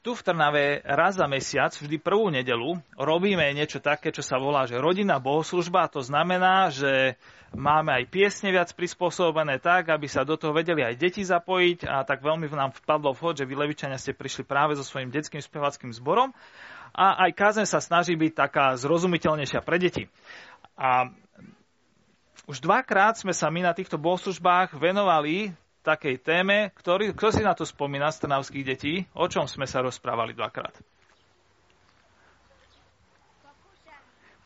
tu v Trnave raz za mesiac, vždy prvú nedelu, robíme niečo také, čo sa volá, že rodinná bohoslužba. To znamená, že máme aj piesne viac prispôsobené tak, aby sa do toho vedeli aj deti zapojiť a tak veľmi nám vpadlo vhod, že vy Levičania ste prišli práve so svojím detským spevackým zborom a aj kázen sa snaží byť taká zrozumiteľnejšia pre deti. A už dvakrát sme sa my na týchto bohoslužbách venovali takej téme, ktorý, kto si na to spomína z trnavských detí? O čom sme sa rozprávali dvakrát?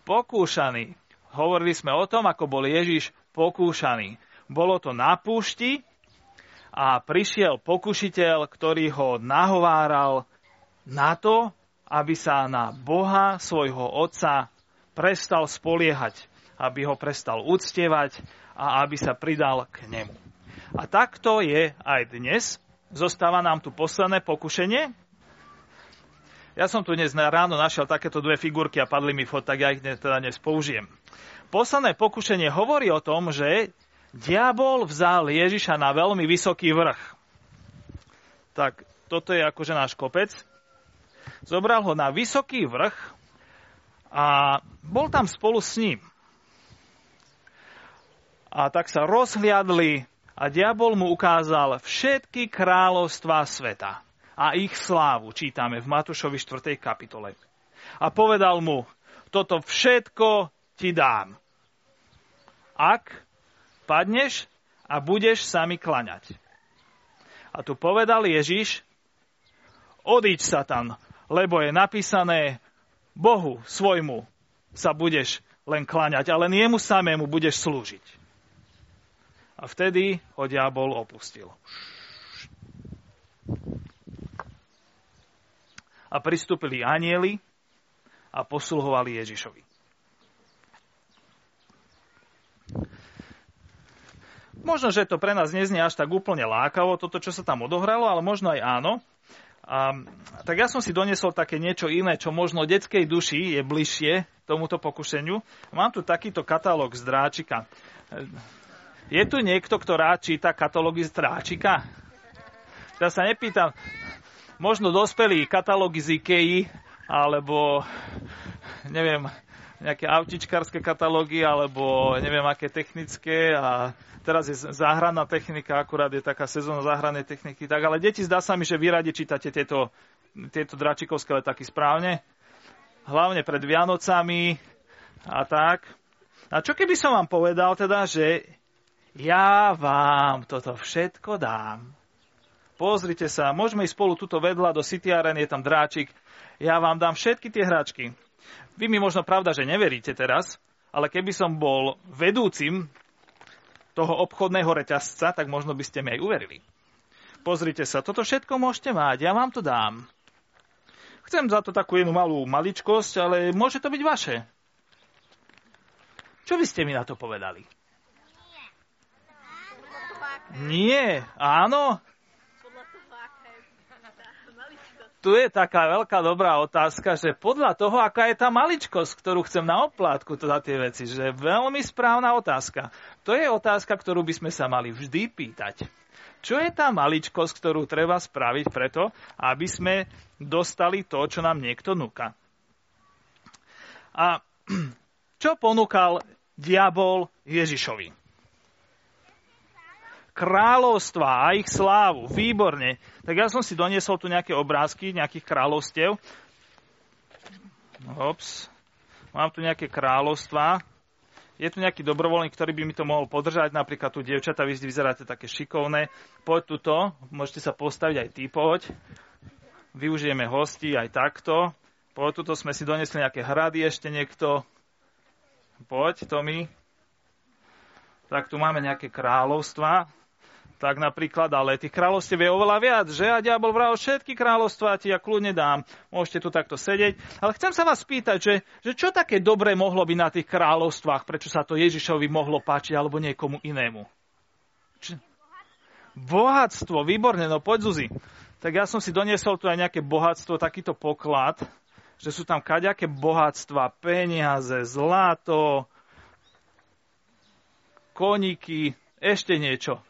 Pokúšaný. Hovorili sme o tom, ako bol Ježiš pokúšaný. Bolo to na púšti a prišiel pokušiteľ, ktorý ho nahováral na to, aby sa na Boha, svojho Otca, prestal spoliehať, aby ho prestal uctievať a aby sa pridal k nemu. A takto je aj dnes. Zostáva nám tu posledné pokušenie. Ja som tu dnes ráno našiel takéto dve figurky a padli mi fot, tak ja ich teda dnes použijem. Posledné pokušenie hovorí o tom, že diabol vzal Ježiša na veľmi vysoký vrch. Tak toto je akože náš kopec. Zobral ho na vysoký vrch a bol tam spolu s ním. A tak sa rozhliadli a diabol mu ukázal všetky kráľovstvá sveta a ich slávu, čítame v Matúšovi 4. kapitole. A povedal mu, toto všetko ti dám. Ak padneš a budeš sa mi klaňať. A tu povedal Ježiš, odiď Satan, lebo je napísané, Bohu svojmu sa budeš len klaňať, ale jemu samému budeš slúžiť. A vtedy ho diabol opustil. A pristúpili anieli a posluhovali Ježišovi. Možno, že to pre nás neznie až tak úplne lákavo, toto, čo sa tam odohralo, ale možno aj áno. A, tak ja som si doniesol také niečo iné, čo možno detskej duši je bližšie tomuto pokušeniu. Mám tu takýto katalóg z dráčika. Je tu niekto, kto rád číta katalógy z Tráčika? Ja sa nepýtam, možno dospelí katalógy z Ikei, alebo neviem, nejaké autičkárske katalógy, alebo neviem aké technické a teraz je záhranná technika, akurát je taká sezóna záhrannej techniky, tak ale deti zdá sa mi, že vy radi čítate tieto, tieto dračikovské letaky správne, hlavne pred Vianocami a tak. A čo keby som vám povedal teda, že ja vám toto všetko dám. Pozrite sa, môžeme ísť spolu tuto vedľa do City Arena, je tam dráčik. Ja vám dám všetky tie hráčky. Vy mi možno pravda, že neveríte teraz, ale keby som bol vedúcim toho obchodného reťazca, tak možno by ste mi aj uverili. Pozrite sa, toto všetko môžete mať, ja vám to dám. Chcem za to takú jednu malú maličkosť, ale môže to byť vaše. Čo by ste mi na to povedali? Nie, áno. Tu je taká veľká dobrá otázka, že podľa toho, aká je tá maličkosť, ktorú chcem na oplátku to za tie veci, že veľmi správna otázka. To je otázka, ktorú by sme sa mali vždy pýtať. Čo je tá maličkosť, ktorú treba spraviť preto, aby sme dostali to, čo nám niekto núka? A čo ponúkal diabol Ježišovi? Kráľovstva a ich slávu. Výborne. Tak ja som si doniesol tu nejaké obrázky nejakých kráľovstiev. Ops. Mám tu nejaké kráľovstva. Je tu nejaký dobrovoľník, ktorý by mi to mohol podržať. Napríklad tu dievčata, vy vyzeráte také šikovné. Poď tuto, môžete sa postaviť aj ty, poď. Využijeme hosti aj takto. Poď tuto, sme si donesli nejaké hrady ešte niekto. Poď, Tomi. Tak tu máme nejaké kráľovstva tak napríklad, ale tých kráľovstiev je oveľa viac, že? A diabol vral všetky kráľovstvá ti ja kľudne dám. Môžete tu takto sedieť. Ale chcem sa vás spýtať, že, že čo také dobré mohlo byť na tých kráľovstvách, prečo sa to Ježišovi mohlo páčiť alebo niekomu inému? Č- bohatstvo, výborne, no poď Zuzi. Tak ja som si doniesol tu aj nejaké bohatstvo, takýto poklad, že sú tam kaďaké bohatstva, peniaze, zlato, koníky, ešte niečo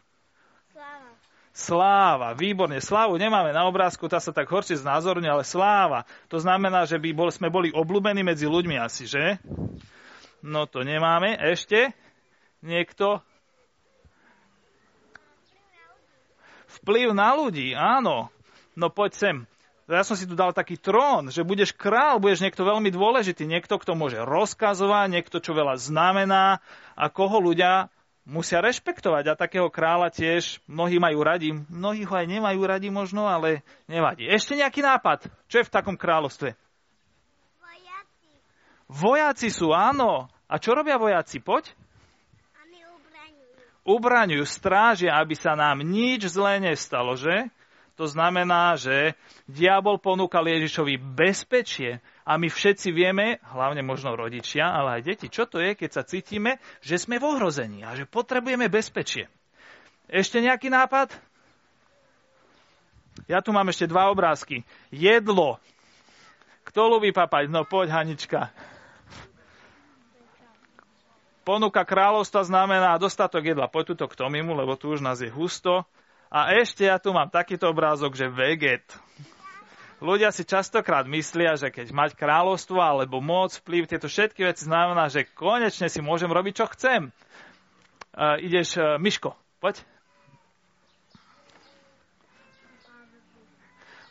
Sláva, výborne. Slávu nemáme na obrázku, tá sa tak horšie znázorňuje, ale sláva. To znamená, že by bol, sme boli obľúbení medzi ľuďmi asi, že? No to nemáme. Ešte? Niekto? Vplyv na ľudí, áno. No poď sem. Ja som si tu dal taký trón, že budeš král, budeš niekto veľmi dôležitý, niekto, kto môže rozkazovať, niekto, čo veľa znamená a koho ľudia musia rešpektovať a takého kráľa tiež mnohí majú radi, mnohí ho aj nemajú radi možno, ale nevadí. Ešte nejaký nápad? Čo je v takom kráľovstve? Vojaci. Vojaci sú, áno. A čo robia vojaci? Poď. Oni ubraňujú. Ubraňujú, strážia, aby sa nám nič zlé nestalo, že? To znamená, že diabol ponúkal Ježišovi bezpečie a my všetci vieme, hlavne možno rodičia, ale aj deti, čo to je, keď sa cítime, že sme v ohrození a že potrebujeme bezpečie. Ešte nejaký nápad? Ja tu mám ešte dva obrázky. Jedlo. Kto ľubí papať? No poď, Hanička. Ponuka kráľovstva znamená dostatok jedla. Poď tuto k Tomimu, lebo tu už nás je husto. A ešte ja tu mám takýto obrázok, že veget. Ľudia si častokrát myslia, že keď mať kráľovstvo alebo moc, vplyv, tieto všetky veci znamená, že konečne si môžem robiť, čo chcem. Uh, ideš, uh, Miško, poď.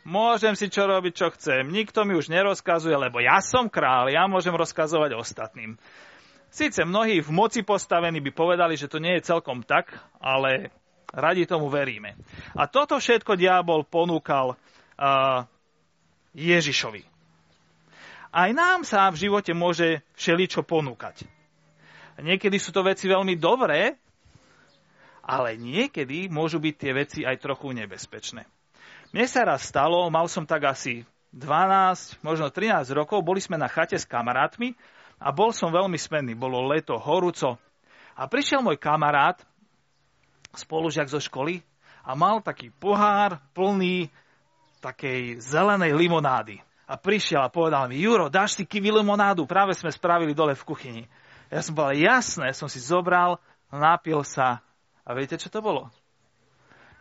Môžem si čo robiť, čo chcem. Nikto mi už nerozkazuje, lebo ja som král, ja môžem rozkazovať ostatným. Síce mnohí v moci postavení by povedali, že to nie je celkom tak, ale Radi tomu veríme. A toto všetko diabol ponúkal uh, Ježišovi. Aj nám sa v živote môže všeličo ponúkať. Niekedy sú to veci veľmi dobré, ale niekedy môžu byť tie veci aj trochu nebezpečné. Mne sa raz stalo, mal som tak asi 12, možno 13 rokov, boli sme na chate s kamarátmi a bol som veľmi smenný. Bolo leto, horúco. A prišiel môj kamarát spolužiak zo školy a mal taký pohár plný takej zelenej limonády. A prišiel a povedal mi, Juro, dáš si kiwi limonádu? Práve sme spravili dole v kuchyni. Ja som povedal, jasné, som si zobral, napil sa. A viete, čo to bolo?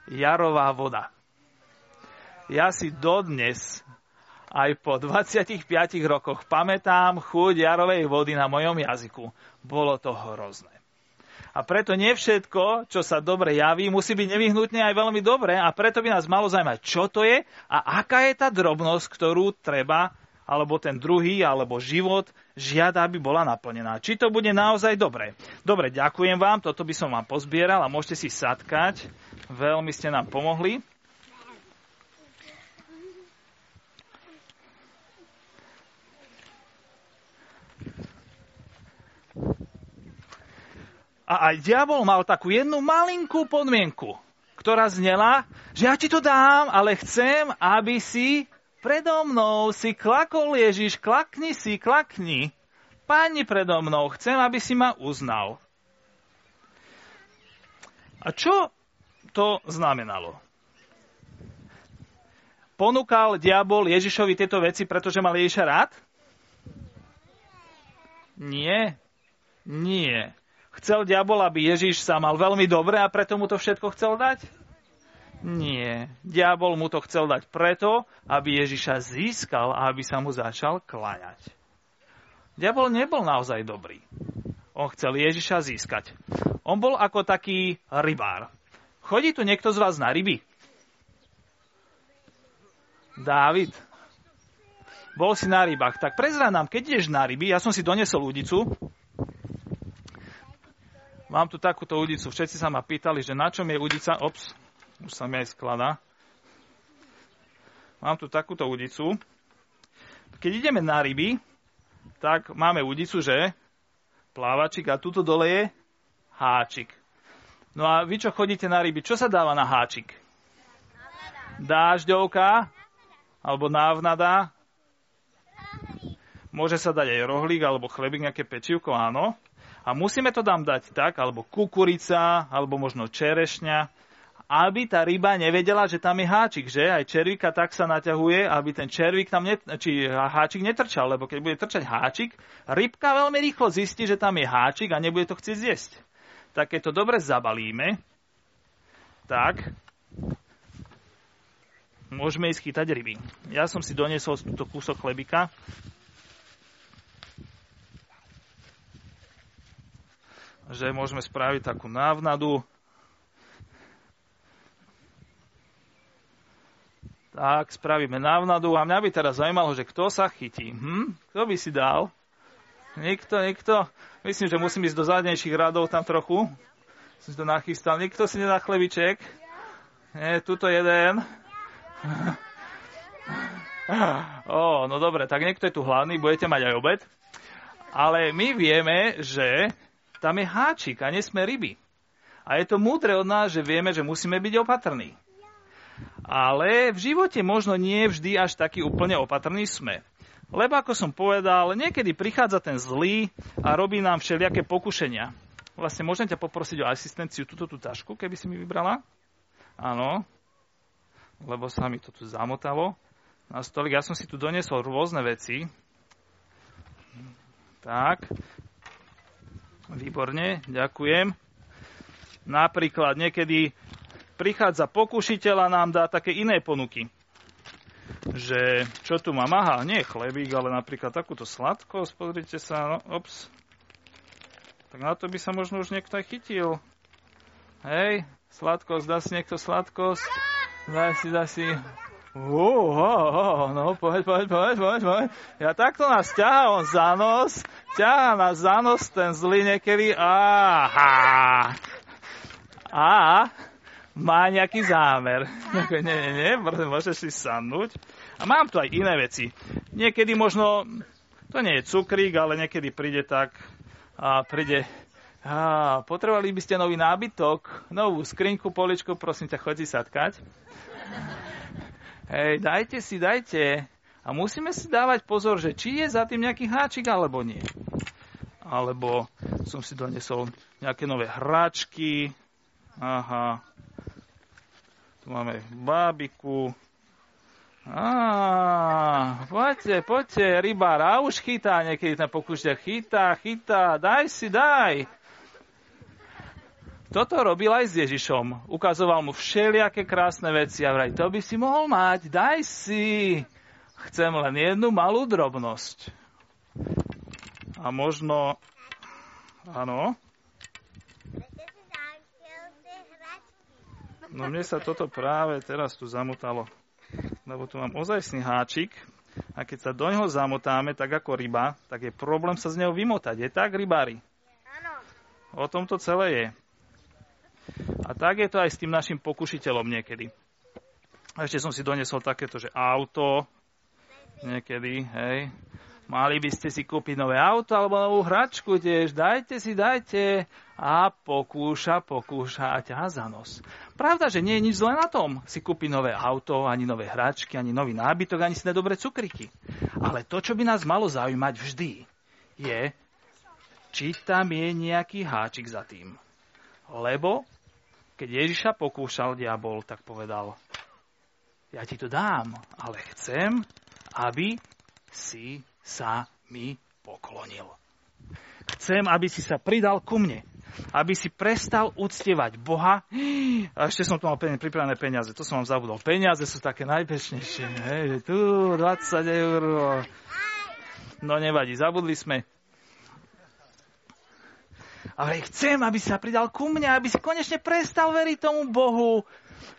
Jarová voda. Ja si dodnes, aj po 25 rokoch, pamätám chuť jarovej vody na mojom jazyku. Bolo to hrozné. A preto nie všetko, čo sa dobre javí, musí byť nevyhnutne aj veľmi dobré a preto by nás malo zaujímať, čo to je a aká je tá drobnosť, ktorú treba, alebo ten druhý, alebo život žiada, aby bola naplnená. Či to bude naozaj dobré. Dobre, ďakujem vám, toto by som vám pozbieral a môžete si sadkať. Veľmi ste nám pomohli. A aj diabol mal takú jednu malinkú podmienku, ktorá znela, že ja ti to dám, ale chcem, aby si predo mnou si klakol Ježiš, klakni si, klakni. Páni predo mnou, chcem, aby si ma uznal. A čo to znamenalo? Ponúkal diabol Ježišovi tieto veci, pretože mal Ježiša rád? Nie. Nie. Chcel diabol, aby Ježiš sa mal veľmi dobre a preto mu to všetko chcel dať? Nie. Diabol mu to chcel dať preto, aby Ježiša získal a aby sa mu začal kláňať. Diabol nebol naozaj dobrý. On chcel Ježiša získať. On bol ako taký rybár. Chodí tu niekto z vás na ryby? Dávid. Bol si na rybách. Tak prezrá nám, keď ideš na ryby, ja som si donesol údicu, Mám tu takúto udicu. Všetci sa ma pýtali, že na čom je udica. Ops, už sa mi aj skladá. Mám tu takúto udicu. Keď ideme na ryby, tak máme udicu, že plávačik a tuto dole je háčik. No a vy, čo chodíte na ryby, čo sa dáva na háčik? Dážďovka alebo návnada. Môže sa dať aj rohlík alebo chlebík, nejaké pečivko, áno. A musíme to tam dať tak, alebo kukurica, alebo možno čerešňa, aby tá ryba nevedela, že tam je háčik, že? Aj červíka tak sa naťahuje, aby ten červík tam, net, či háčik netrčal, lebo keď bude trčať háčik, rybka veľmi rýchlo zistí, že tam je háčik a nebude to chcieť zjesť. Tak keď to dobre zabalíme, tak Môžeme ísť chytať ryby. Ja som si doniesol túto kúsok chlebika. Že môžeme spraviť takú návnadu. Tak, spravíme návnadu a mňa by teraz zaujímalo, že kto sa chytí. Hm? Kto by si dal? Nikto, nikto. Myslím, že musím ísť do zadnejších radov tam trochu. Som si to nachystal. Nikto si nedá chlebiček. Nie, tuto jeden. Ó, no dobre, tak niekto je tu hlavný, budete mať aj obed. Ale my vieme, že tam je háčik a nesme ryby. A je to múdre od nás, že vieme, že musíme byť opatrní. Ale v živote možno nie vždy až taký úplne opatrný sme. Lebo ako som povedal, niekedy prichádza ten zlý a robí nám všelijaké pokušenia. Vlastne môžem ťa poprosiť o asistenciu túto tú tašku, keby si mi vybrala? Áno, lebo sa mi to tu zamotalo na stolik. Ja som si tu doniesol rôzne veci. Tak, výborne, ďakujem. Napríklad niekedy prichádza pokušiteľ a nám dá také iné ponuky že čo tu mám? Aha, nie chlebík, ale napríklad takúto sladkosť, pozrite sa, no, ops. Tak na to by sa možno už niekto aj chytil. Hej, sladkosť, dá si niekto sladkosť? Daj si, daj si. Uh, oh, oh, no, poď, poď, poď, poď, poď. Ja takto nás ťahá on za nos, ťahá nás za nos ten zlý niekedy. Aha. A má nejaký zámer. nie, nie, nie, môžeš si sadnúť. A mám tu aj iné veci. Niekedy možno, to nie je cukrík, ale niekedy príde tak, a príde, a potrebovali by ste nový nábytok, novú skrinku, poličku, prosím ťa, chodí satkať. Hej, dajte si, dajte. A musíme si dávať pozor, že či je za tým nejaký háčik, alebo nie. Alebo som si donesol nejaké nové hračky. Aha, tu máme bábiku. Á, poďte, poďte, rybár. A už chytá niekedy ten pokúšťa. Chytá, chytá, daj si, daj. Toto robil aj s Ježišom. Ukazoval mu všelijaké krásne veci a vraj, to by si mohol mať, daj si. Chcem len jednu malú drobnosť. A možno, áno, No mne sa toto práve teraz tu zamotalo, lebo tu mám ozajstný háčik a keď sa do neho zamotáme, tak ako ryba, tak je problém sa z neho vymotať. Je tak, rybári? Áno. O tom to celé je. A tak je to aj s tým našim pokušiteľom niekedy. Ešte som si donesol takéto, že auto, niekedy, hej, mali by ste si kúpiť nové auto alebo novú hračku tiež, dajte si, dajte a pokúša, pokúša a ťa za nos. Pravda, že nie je nič zlé na tom si kúpiť nové auto, ani nové hračky, ani nový nábytok, ani si dobré cukriky. Ale to, čo by nás malo zaujímať vždy, je, či tam je nejaký háčik za tým. Lebo keď Ježiša pokúšal diabol, tak povedal, ja ti to dám, ale chcem, aby si sa mi poklonil. Chcem, aby si sa pridal ku mne aby si prestal uctievať Boha. A ešte som tu mal pripravené peniaze, to som vám zabudol. Peniaze sú také najpečnejšie. Hej, tu 20 eur. No nevadí, zabudli sme. Ale chcem, aby sa pridal ku mne, aby si konečne prestal veriť tomu Bohu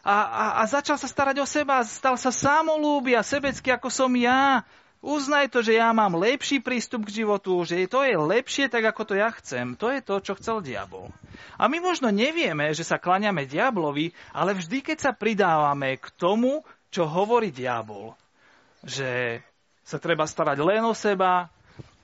a, a, a začal sa starať o seba, stal sa samolúby a sebecký ako som ja. Uznaj to, že ja mám lepší prístup k životu, že to je lepšie tak, ako to ja chcem. To je to, čo chcel diabol. A my možno nevieme, že sa klaňame diablovi, ale vždy, keď sa pridávame k tomu, čo hovorí diabol, že sa treba starať len o seba,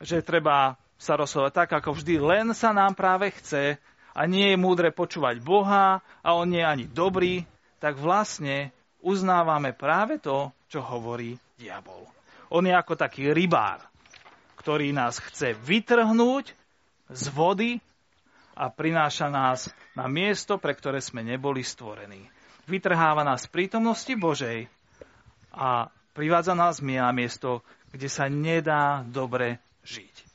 že treba sa rozhodovať tak, ako vždy, len sa nám práve chce a nie je múdre počúvať Boha a on nie je ani dobrý, tak vlastne uznávame práve to, čo hovorí diabol. On je ako taký rybár, ktorý nás chce vytrhnúť z vody a prináša nás na miesto, pre ktoré sme neboli stvorení. Vytrháva nás z prítomnosti Božej a privádza nás na miesto, kde sa nedá dobre žiť.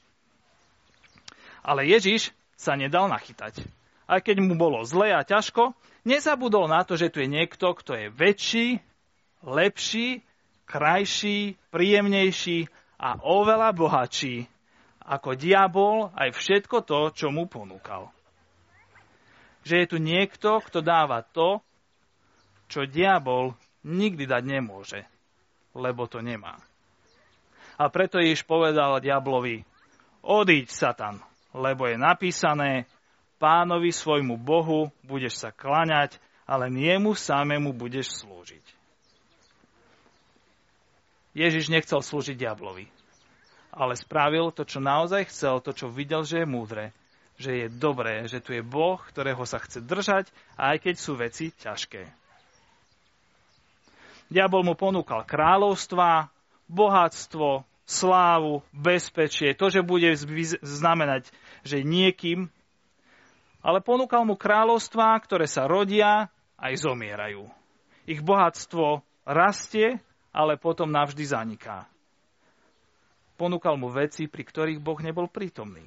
Ale Ježiš sa nedal nachytať. aj keď mu bolo zle a ťažko, nezabudol na to, že tu je niekto, kto je väčší, lepší, krajší, príjemnejší a oveľa bohatší ako diabol aj všetko to, čo mu ponúkal. Že je tu niekto, kto dáva to, čo diabol nikdy dať nemôže, lebo to nemá. A preto Ježiš povedal diablovi, odíď, Satan, lebo je napísané, pánovi svojmu Bohu budeš sa klaňať, ale jemu samému budeš slúžiť. Ježiš nechcel slúžiť diablovi, ale spravil to, čo naozaj chcel, to, čo videl, že je múdre, že je dobré, že tu je Boh, ktorého sa chce držať, aj keď sú veci ťažké. Diabol mu ponúkal kráľovstva, bohatstvo, slávu, bezpečie, to, že bude znamenať, že niekým, ale ponúkal mu kráľovstvá, ktoré sa rodia aj zomierajú. Ich bohatstvo rastie, ale potom navždy zaniká. Ponúkal mu veci, pri ktorých Boh nebol prítomný.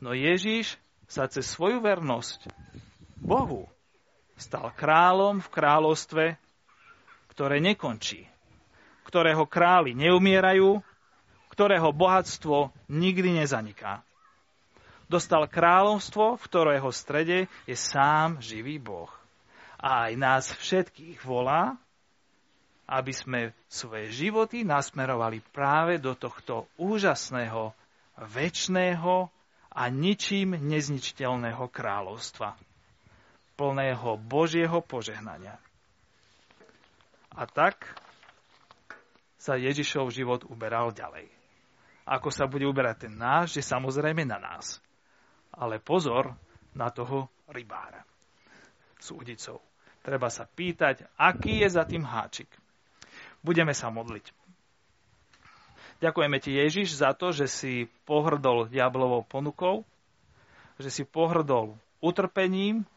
No Ježíš sa cez svoju vernosť Bohu stal kráľom v kráľovstve, ktoré nekončí ktorého králi neumierajú, ktorého bohatstvo nikdy nezaniká. Dostal kráľovstvo, v ktorého strede je sám živý Boh. A aj nás všetkých volá, aby sme svoje životy nasmerovali práve do tohto úžasného, väčšného a ničím nezničiteľného kráľovstva, plného Božieho požehnania. A tak sa Ježišov život uberal ďalej. Ako sa bude uberať ten náš, je samozrejme na nás. Ale pozor na toho rybára s údicou. Treba sa pýtať, aký je za tým háčik. Budeme sa modliť. Ďakujeme ti, Ježiš, za to, že si pohrdol diablovou ponukou, že si pohrdol utrpením,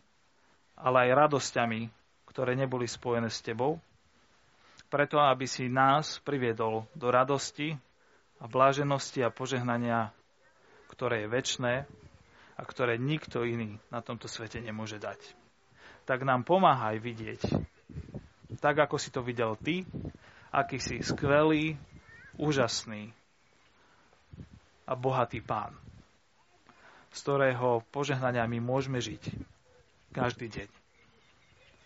ale aj radosťami, ktoré neboli spojené s tebou preto, aby si nás priviedol do radosti a bláženosti a požehnania, ktoré je väčné a ktoré nikto iný na tomto svete nemôže dať. Tak nám pomáhaj vidieť, tak ako si to videl ty, aký si skvelý, úžasný a bohatý pán, z ktorého požehnania my môžeme žiť každý deň.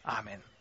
Amen.